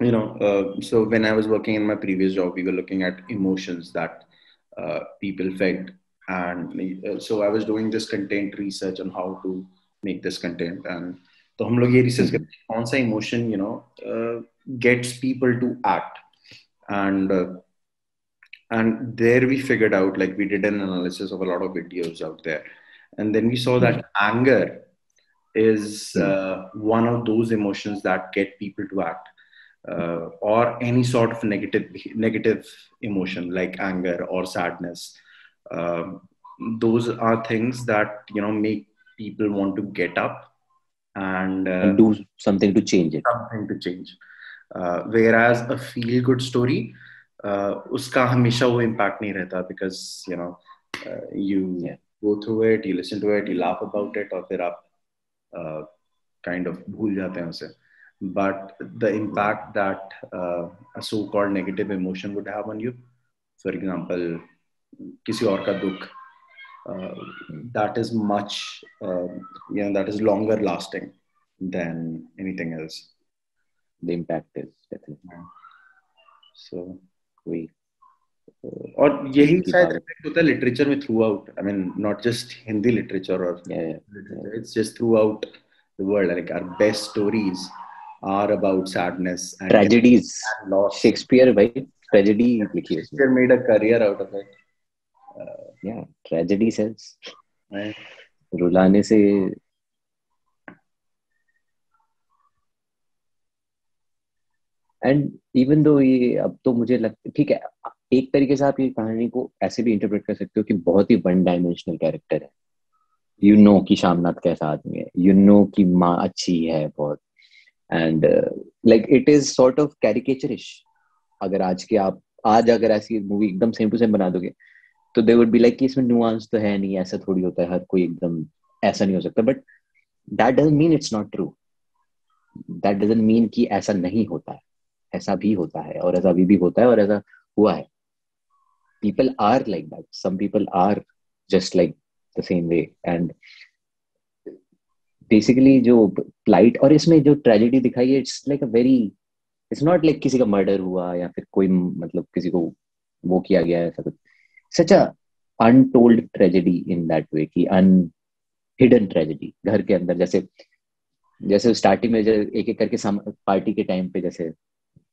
you know uh, so when i was working in my previous job we were looking at emotions that uh, people felt and uh, so i was doing this content research on how to make this content and तो हम लोग ये research करते हैं कौन सा emotion you know gets people to act and and there we figured out like we did an analysis of a lot of videos out there and then we saw that anger is uh, one of those emotions that get people to act uh, or any sort of negative negative emotion like anger or sadness um, those are things that you know make people want to get up and, uh, and do something to change it something to change uh, whereas a feel good story uh, उसका हमेशा वो impact नहीं रहता because you know uh, you Yeah. go through it you listen to it you laugh about it और फिर आप uh, kind of भूल जाते हैं उसे but the impact that uh, a so-called negative emotion would have on you for example किसी और का दुख that is much uh, you know that is longer lasting than anything else. The impact is definitely. कोई और यही शायद effect होता है लिटरेचर में throughout I mean not just Hindi literature और. It's just throughout the world like our best stories are about sadness and tragedies. Shakespeare भाई tragedy लिखी है Shakespeare made a career out yeah tragedy sells. रुलाने से and even though ये अब तो मुझे लगता ठीक है एक तरीके से आप ये कहानी को ऐसे भी इंटरप्रेट कर सकते हो कि बहुत ही वन डायमेंशनल कैरेक्टर है। यू नो कि शामनाथ कैसा आदमी है। यू नो कि माँ अच्छी है बहुत। And like it is sort of caricaturish अगर आज के आप आज अगर ऐसी मूवी एकदम सेम टू सेम बना दोगे तो दे वुड बी लाइक कि इसमें नुआंस तो है नहीं, ऐसा थोड़ी होता है, हर कोई एकदम ऐसा नहीं हो सकता but that doesn't mean it's not true that doesn't mean कि ऐसा नहीं होता है, ऐसा भी होता है और ऐसा अभी भी होता है और ऐसा हुआ है। People are like that some people are just like the same way and basically जो प्लाइट और इसमें जो ट्रेजिडी दिखाई है it's like a very it's not like किसी का मर्डर हुआ या फिर कोई मतलब किसी को वो किया गया ऐसा कुछ। Such a untold tragedy in that way की अन हिडन ट्रेजेडी घर के अंदर जैसे जैसे स्टार्टिंग में एक एक करके पार्टी के टाइम पे जैसे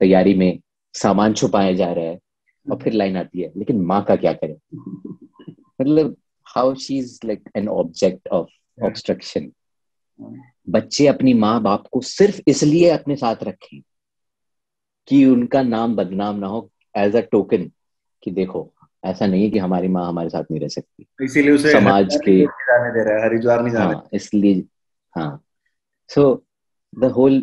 तैयारी में सामान छुपाया जा रहा है और फिर लाइन आती है लेकिन माँ का क्या करे? मतलब how she is like an object of obstruction बच्चे अपनी माँ बाप को सिर्फ़ इसलिए अपने साथ रखें कि उनका नाम बदनाम ना हो एज अ टोकन कि देखो ऐसा नहीं है कि हमारी माँ हमारे साथ नहीं रह सकती। इसीलिए उसे समाज के जाने दे रहा है हरिद्वार नहीं जाने हाँ इसलिए हाँ। सो द होल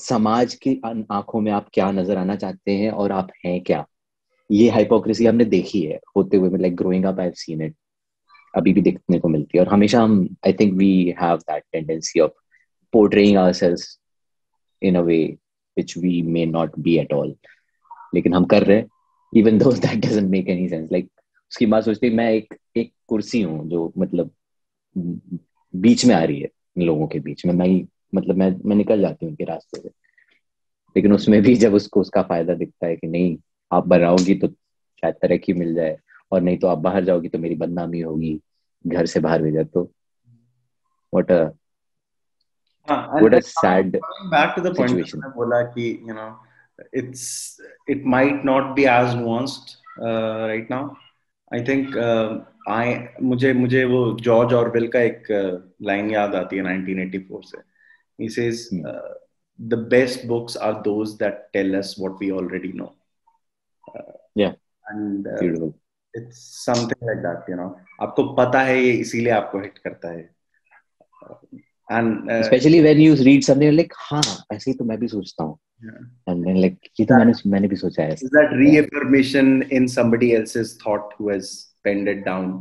समाज की आँखों में आप क्या नज़र आना चाहते हैं और आप हैं क्या? ये हाइपोक्रेसी हमने देखी है होते हुए like growing up I have seen it अभी भी देखने को मिलती है और हमेशा हम I think we have that tendency of portraying ourselves in a way which we may not be at all लेकिन हम कर रहे हैं। Even though that doesn't make any sense like उसकी बात सोचते मैं एक एक कुर्सी हूँ जो मतलब बीच में आ रही है इन लोगों के बीच में। मैं मतलब मैं मैं निकल जाती हूँ उनके रास्ते से। लेकिन उसमें भी जब उसको उसका फ़ायदा दिखता है कि नहीं आप बनाओगी तो शायद तरक्की मिल जाए और नहीं तो आप बाहर जाओगी तो मेरी बदनामी होगी घर से बाहर भेजा तो। What a what a sad back to the point बोला कि you know it's it might not be as nuanced right now I think I मुझे मुझे वो जॉर्ज ऑरवेल का एक लाइन uh, याद आती है 1984 से he says hmm. uh, the best books are those that tell us what we already know Uh, yeah and uh, beautiful it's something like that you know आपको पता है ये इसीलिए आपको हिट करता है and uh, especially when you read something like हाँ ऐसे ही तो मैं भी सोचता हूँ and then like ये तो मैंने मैंने भी सोचा है is that reaffirmation in somebody else's thought who has penned it down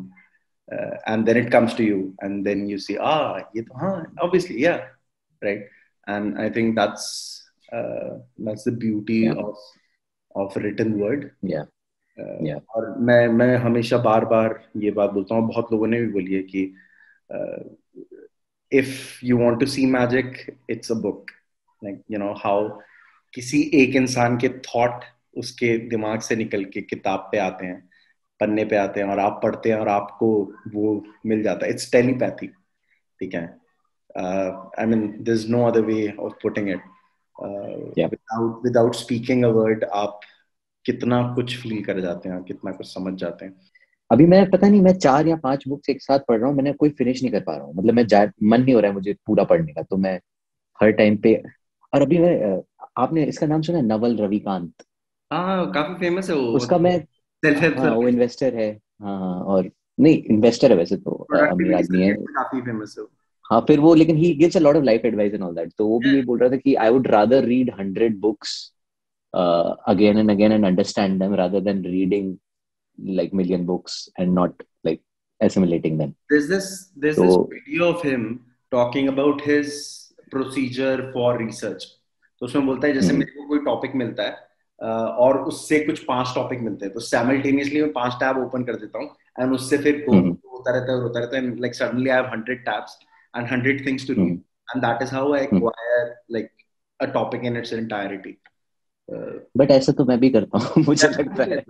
uh, and then it comes to you and then you see ah ये तो हाँ obviously yeah right and I think that's uh, that's the beauty Yeah. of of written word yeah Uh, Yeah. और मैं मैं हमेशा बार बार ये बात बोलता हूँ बहुत लोगों ने भी बोली है कि if you want to see magic it's a book like you know how किसी एक इंसान के थॉट उसके दिमाग से निकल के किताब पे आते हैं पन्ने पे आते हैं और आप पढ़ते हैं और आपको वो मिल जाता है। इट्स टेलीपैथी ठीक है? I mean this is no other way of putting it without without speaking a word आप कितना कुछ फील कर जाते हैं कितना कुछ समझ जाते हैं। अभी मैं पता नहीं मैं चार या पाँच बुक्स एक साथ पढ़ रहा हूँ मैंने कोई फिनिश नहीं कर पा रहा हूँ। मतलब मैं मन नहीं हो रहा है मुझे पूरा पढ़ने का तो मैं हर टाइम पे और अभी मैं अ, आपने इसका नाम सुना है नवल रविकांत? हाँ काफ़ी फ़ेमस है वो। उसका मैं सेल्फ हेल्प हाँ वो इन्वेस्टर है। हाँ हाँ और नहीं इन्वेस्टर है वैसे तो अमीर आदमी है। काफ़ी फ़ेमस है हाँ फिर वो लेकिन he gives a lot of life advice and all that तो वो भी ये बोल रहा था कि I would rather read hundred books again and again and understand them rather than reading like million books and not like assimilating them. There's this there's So- this video of him talking about his procedure for research. तो उसमें बोलता है जैसे हम्म। मेरे को कोई topic मिलता है और उससे कुछ पाँच टॉपिक मिलते हैं तो सैमल्टेनियसली मैं पाँच टैब ओपन कर देता हूँ एंड उससे फिर हम्म। होता रहता है होता रहता है like suddenly I have 100 tabs and 100 things to read hmm. And that is how I. Acquire like a topic in its entirety but ऐसा तो मैं भी करता हूँ मुझे लगता है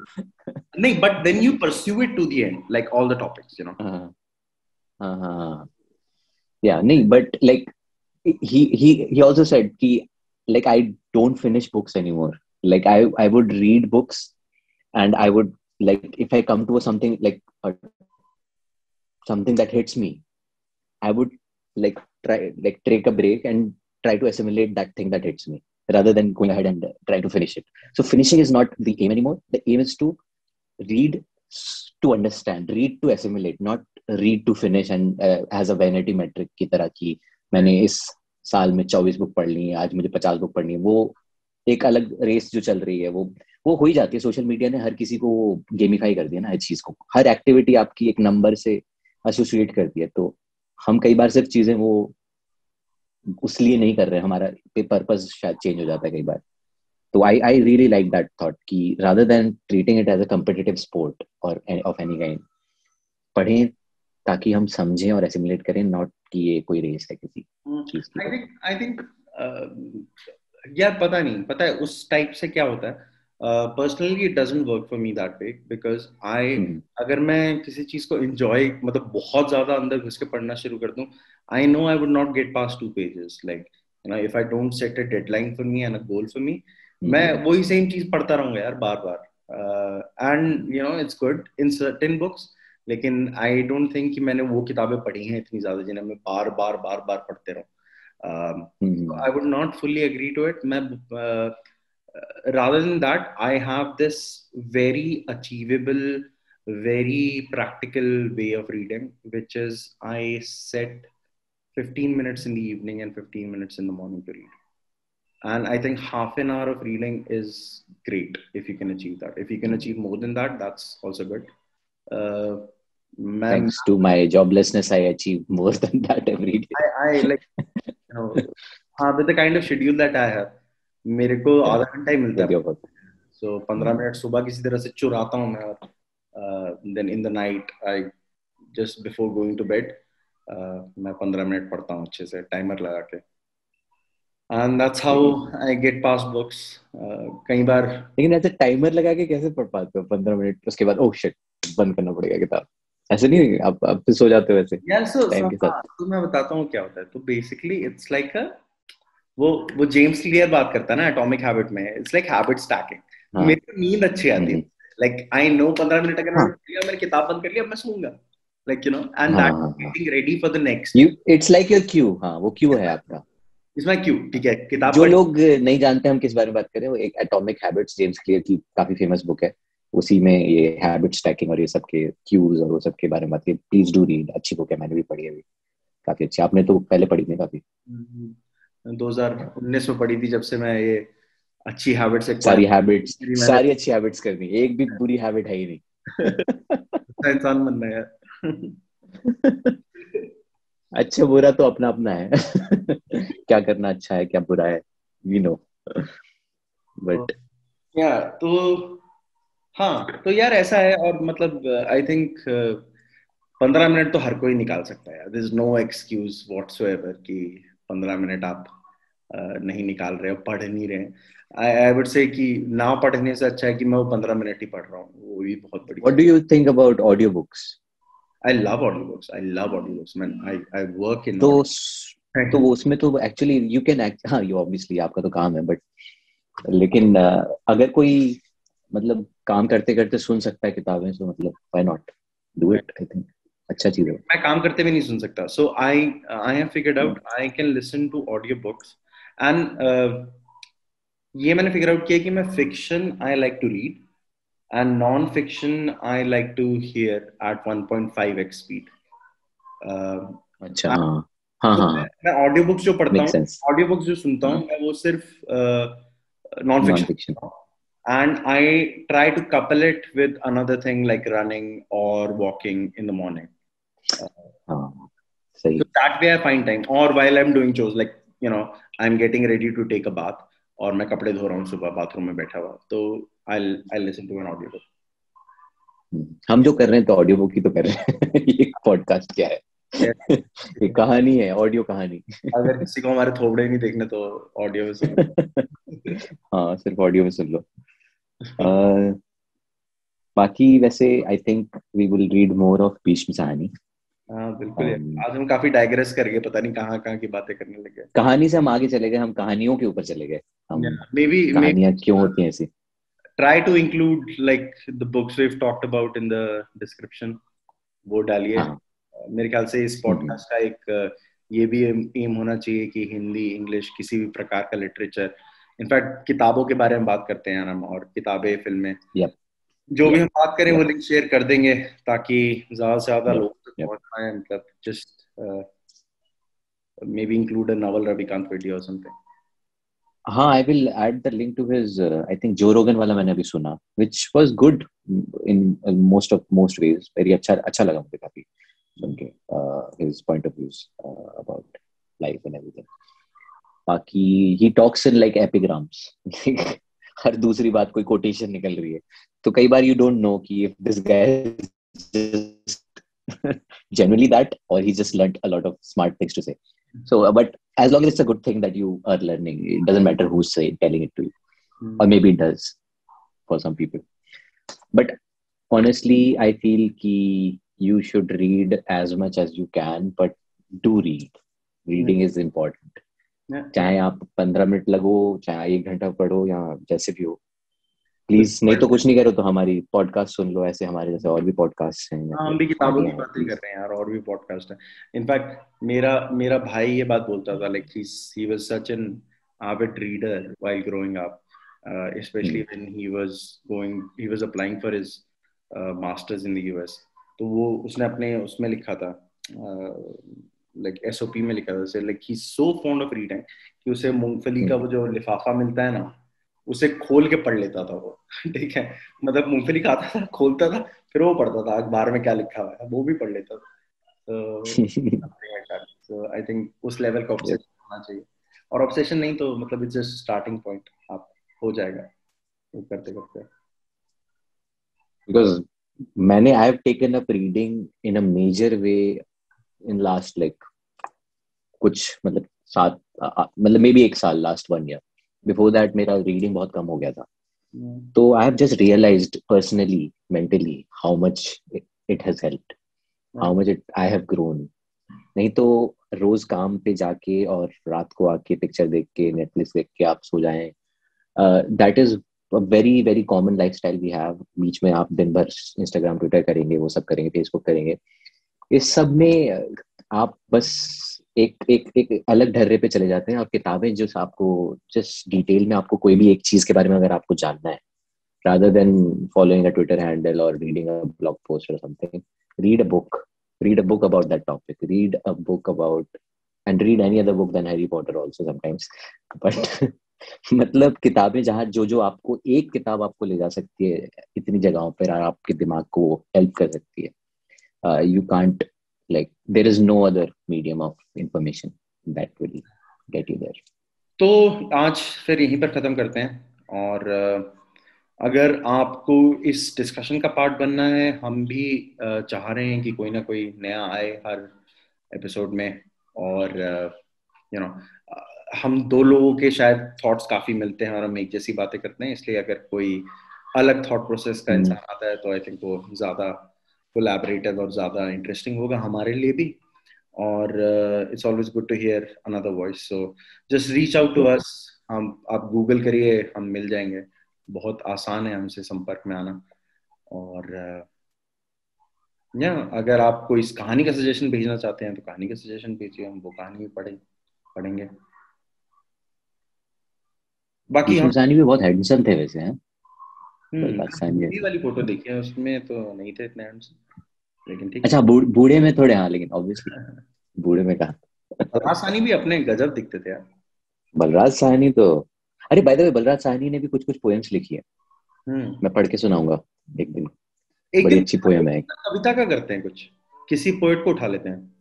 नहीं but then you pursue it to the end like all the topics you know हाँ हाँ हाँ हाँ या नहीं but like he he he also said कि like I don't finish books anymore like I I would read books and I would like if I come to a something like a, something that hits me I would like try like take a break and try to assimilate that thing that hits me rather than going ahead and uh, trying to finish it so finishing is not the aim anymore the aim is to read s- to understand read to assimilate not read to finish and uh, as a vanity metric की तरह की मैंने इस साल में चौबीस book पढ़ ली है आज मुझे पचास बुक पढ़नी है। वो एक अलग रेस जो चल रही है, वो वो हो ही जाती है। सोशल मीडिया ने हर किसी को गेमिफाई कर दिया ना हर चीज़ को। हर एक्टिविटी आपकी एक नंबर से एसोसिएट कर दिया तो हम कई बार सिर्फ़ चीज़ें वो उस लिए नहीं कर रहे, हमारा पर्पज शायद चेंज हो जाता है कई बार। तो I I really like that thought कि rather than treating it as a competitive sport और ऑफ़ एनी काइंड पढ़ें ताकि हम समझें और एसिमुलेट करें नॉट कि ये कोई रेस है किसी आई थिंक आई थिंक यार पता नहीं पता है उस टाइप से क्या होता है। Personally it doesn't work for me that way because I अगर मैं किसी चीज़ को एंजॉय मतलब बहुत ज़्यादा अंदर घुस के पढ़ना शुरू कर दूँ I know I would not get past two pages like you know if I don't set a deadline for me and a goal for me मैं वही सेम चीज़ पढ़ता रहूँगा यार बार बार and you know it's good in certain books लेकिन I don't think कि मैंने वो किताबें पढ़ी हैं इतनी ज़्यादा जिन्हें मैं बार बार बार बार पढ़ते रहूँ I would not fully agree to it मैं uh, rather than that, I have this very achievable, very practical way of reading, which is I set 15 minutes in the evening and 15 minutes in the morning to read. And I think half an hour of reading is great if you can achieve that. If you can achieve more than that, that's also good. Uh, man, Thanks to my joblessness, I achieve more than that every day. I, I like, you know, uh, with the kind of schedule that I have, मेरे को आधा घंटा ही मिलता है। सो पंद्रह minute सुबह किसी तरह से चुराता हूँ मैं और then in the night I just before going to bed मैं पंद्रह मिनट पढ़ता हूँ अच्छे से टाइमर लगा के। And that's how I get past books कई बार लेकिन ऐसे टाइमर लगा के कैसे पढ़ पाते हो पंद्रह मिनट? उसके बाद ओह शिट बंद करना पड़ेगा किताब। ऐसे नहीं आप आप फिर सो जाते हो वैसे यार सो तो मैं बताता हूँ क्या होता है। तो बेसिकली इट्स लाइक अ वो वो जेम्स क्लियर बात करता है ना एटॉमिक हैबिट में। इट्स लाइक हैबिट स्टैकिंग मेरे को नींद अच्छी आती है। लाइक आई नो 15 मिनट अगर मैंने मैंने किताब बंद कर लिया मैं सोऊँगा। Like you know and that getting ready for the next you it's like your cue हाँ वो क्यू है आपका। इसमें क्यू ठीक है। किताब जो लोग नहीं जानते हम किस बारे में बात कर रहे हैं वो एक एटॉमिक हैबिट्स जेम्स क्लियर की काफ़ी फ़ेमस बुक है। उसी में ये हैबिट स्टैकिंग और ये सब के क्यूज और वो सब के बारे में बात की। प्लीज़ डू रीड अच्छी बुक है मैंने भी पढ़ी अभी। काफ़ी अच्छी। आपने तो पहले पढ़ी थी काफ़ी। 2019 में पढ़ी थी जब से मैं ये अच्छी हैबिट्स सारी हैबिट्स सारी अच्छी हैबिट्स करनी एक भी बुरी हैबिट है ही नहीं। इंसान बनना है अच्छा बुरा तो अपना अपना है। क्या करना अच्छा है क्या बुरा है वी नो बट या तो हाँ तो यार ऐसा है और मतलब आई थिंक पंद्रह मिनट तो हर कोई निकाल सकता है यार। दिस नो एक्सक्यूज व्हाट्सोएवर कि पंद्रह मिनट आप नहीं निकाल रहे हो पढ़ नहीं रहे आई वुड से कि ना पढ़ने से अच्छा है कि मैं वो पंद्रह मिनट ही पढ़ रहा हूँ। वो भी बहुत बड़ी what do you think about audio books I love audio books I love audio books man I I work in तो तो उसमें तो एक्चुअली यू कैन हाँ यू ऑब्वियसली आपका तो काम है बट लेकिन अगर कोई मतलब काम करते करते सुन सकता है किताबें तो मतलब why not do it I think अच्छा चीज़ है मैं काम करते हुए नहीं सुन सकता। So I I have figured out I can listen to audio books and ये मैंने फिगर आउट किया कि मैं fiction I like to read and non fiction I like to hear at 1.5 x speed अच्छा हाँ। हाँ हाँ मैं ऑडियो बुक्स जो पढ़ता हूँ ऑडियो बुक्स जो सुनता हूँ मैं वो सिर्फ़ non fiction and I try to couple it with another thing like running or walking in the morning. सही so that way I find time or while I'm doing chores like you know I'm getting ready to take a bath और मैं कपड़े धो रहा हूँ सुबह bathroom में बैठा हुआ तो I'll I'll listen to an audio book हम जो कर रहे हैं तो ऑडियो बुक ही तो कर रहे हैं ये पॉडकास्ट क्या है ये कहानी है ऑडियो कहानी अगर किसी को हमारे थोबड़े नहीं देखने तो ऑडियो में सुन हाँ सिर्फ़ ऑडियो में सुन लो बाकी वैसे I think we will read more of Bhisham Sahni हाँ बिल्कुल um, आज हम काफ़ी डाइग्रेस कर गए पता नहीं कहाँ कहाँ की बातें करने लगे कहानी से हम आगे चले गए हम कहानियों के ऊपर चले गए। हम मे बी कहानियाँ क्यों होती हैं ऐसी? Try to include like the books we talked about in the description वो डालिए। हाँ. मेरे ख्याल से इस पॉडकास्ट हम्म। का एक ये भी एम होना चाहिए कि हिंदी इंग्लिश किसी भी प्रकार का लिटरेचर इनफैक्ट किताबों के बारे में बात करते हैं हम और किताबें फ़िल्में yep. जो yep. भी हम बात करें yep. वो लिंक शेयर कर देंगे ताकि ज़्यादा से ज़्यादा लोग तक पहुँच पाए मतलब just may be include a novel Ravikant video और समथिंग हाँ I will add the link to his I think Joe Rogan वाला मैंने अभी सुना which was good in most of most ways very अच्छा अच्छा लगा मुझे काफ़ी सुन के his point of views about life and everything बाकी टॉक्स इन लाइक एपिग्राम्स हर दूसरी बात कोई कोटेशन निकल रही है। तो कई बार यू डोंट नो कि इफ़ दिस जनरली दैट और he just learned a of smart things to say so but as long it's a good thing that you are learning it doesn't matter who telling it to you और may be does for some people but honestly I feel की you should read as much as you can but do read reading is important चाहे आप पंद्रह minute लगो चाहे एक घंटा पढ़ो या जैसे भी हो। प्लीज़ नहीं तो कुछ नहीं करो तो हमारी पॉडकास्ट सुन लो ऐसे हमारे जैसे और भी पॉडकास्ट हैं हाँ, हम भी किताबों की हैं, बातें कर रहे हैं यार और भी पॉडकास्ट है। इनफैक्ट मेरा मेरा भाई ये बात बोलता था like he was such an avid reader while growing up uh, especially when he was going he was applying for his uh, masters in the US तो वो उसने अपने उसमें लिखा था लाइक एसओपी में लिखा था जैसे like he so fond of reading कि उसे मूंगफली का वो जो लिफाफा मिलता है ना उसे खोल के पढ़ लेता था वो ठीक है? मतलब मूंगफली खाता था खोलता था फिर वो पढ़ता था अखबार में क्या लिखा हुआ है वो भी पढ़ लेता था। तो आई थिंक उस लेवल का ऑब्सेशन होना चाहिए। और ऑब्सेशन नहीं तो मतलब इट्स जस्ट स्टार्टिंग पॉइंट आप हो जाएगा करते करते। Because मैंने I have taken up reading in a major way in last like कुछ मतलब सात मतलब मे बी एक साल last one year before that मेरा रीडिंग बहुत कम हो गया था। तो I have just realized personally mentally how much it has helped how much it I have grown नहीं तो रोज काम पे जाके और रात को आके पिक्चर देख के नेटफ्लिक्स देख के आप सो जाए। That is very very common life style we have बीच में आप दिन भर इंस्टाग्राम ट्विटर करेंगे वो सब करेंगे फेसबुक करेंगे। इस सब में आप बस एक एक एक अलग ढर्रे पे चले जाते हैं और किताबें जो आपको जस्ट डिटेल में आपको कोई भी एक चीज़ के बारे में अगर आपको जानना है rather than following Twitter handle और रीडिंग ब्लॉग पोस्ट और something read a book read a book about that topic read a book about and read any other book than Harry Potter also sometimes but मतलब किताबें जहाँ जो जो आपको, एक किताब आपको ले जा सकती है, इतनी जगहों पर आपके दिमाग को हेल्प कर सकती है। You can't like there is no other medium of information that will get you there तो आज फिर यहीं पर खत्म करते हैं और अ, अगर आपको इस डिस्कशन का पार्ट बनना है हम भी चाह रहे हैं कि कोई ना कोई नया आए हर एपिसोड में और यू नो हम दो लोगों के शायद थॉट्स काफ़ी मिलते हैं और हम एक जैसी बातें करते हैं इसलिए अगर कोई अलग थॉट प्रोसेस का हम्म। इंसान आता है तो आई थिंक वो ज़्यादा कोलैबोरेटिव और ज़्यादा इंटरेस्टिंग होगा हमारे लिए भी। और it's always good to hear another voice so just reach out to us हम आप गूगल करिए हम मिल जाएँगे। बहुत आसान है हमसे संपर्क में आना। और या अगर आप कोई इस कहानी का सजेशन भेजना चाहते हैं तो कहानी का सजेशन भेजिए। हम वो कहानी भी पढ़े पढ़ेंगे। बाकी हम सानी भी बहुत हैंडसम थे वैसे हैं। हम्म, वाली फ़ोटो देखी है उसमें तो नहीं थे इतने handsome, लेकिन ठीक अच्छा बूढ़- में थोड़े हाँ लेकिन ऑब्वियसली बूढ़े में कहा? बलराज साहनी भी अपने गजब दिखते थे यार। बलराज साहनी तो अरे by the way Balraj Sahni ने भी कुछ कुछ पोएम्स लिखी है। हम्म। मैं पढ़ के सुनाऊँगा एक दिन। एक बड़ी दिन अच्छी पोएम है कविता का करते हैं कुछ। किसी पोएट को उठा लेते हैं।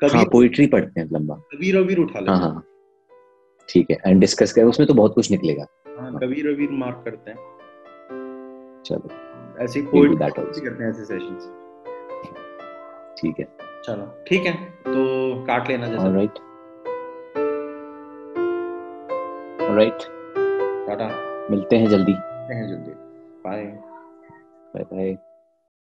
कभी हाँ पोइट्री पढ़ते हैं लंबा। कबीर अबीर उठा लेते हाँ हैं। हाँ। ठीक है एंड डिस्कस करें उसमें तो बहुत कुछ निकलेगा। हाँ कबीर अबीर मार्क करते हैं। चलो। ऐसे पोएट करते हैं ऐसे सेशंस ठीक है। चलो ठीक है तो काट लेना जैसा। Alright alright tata. मिलते हैं जल्दी। मिलते हैं जल्दी। Bye bye bye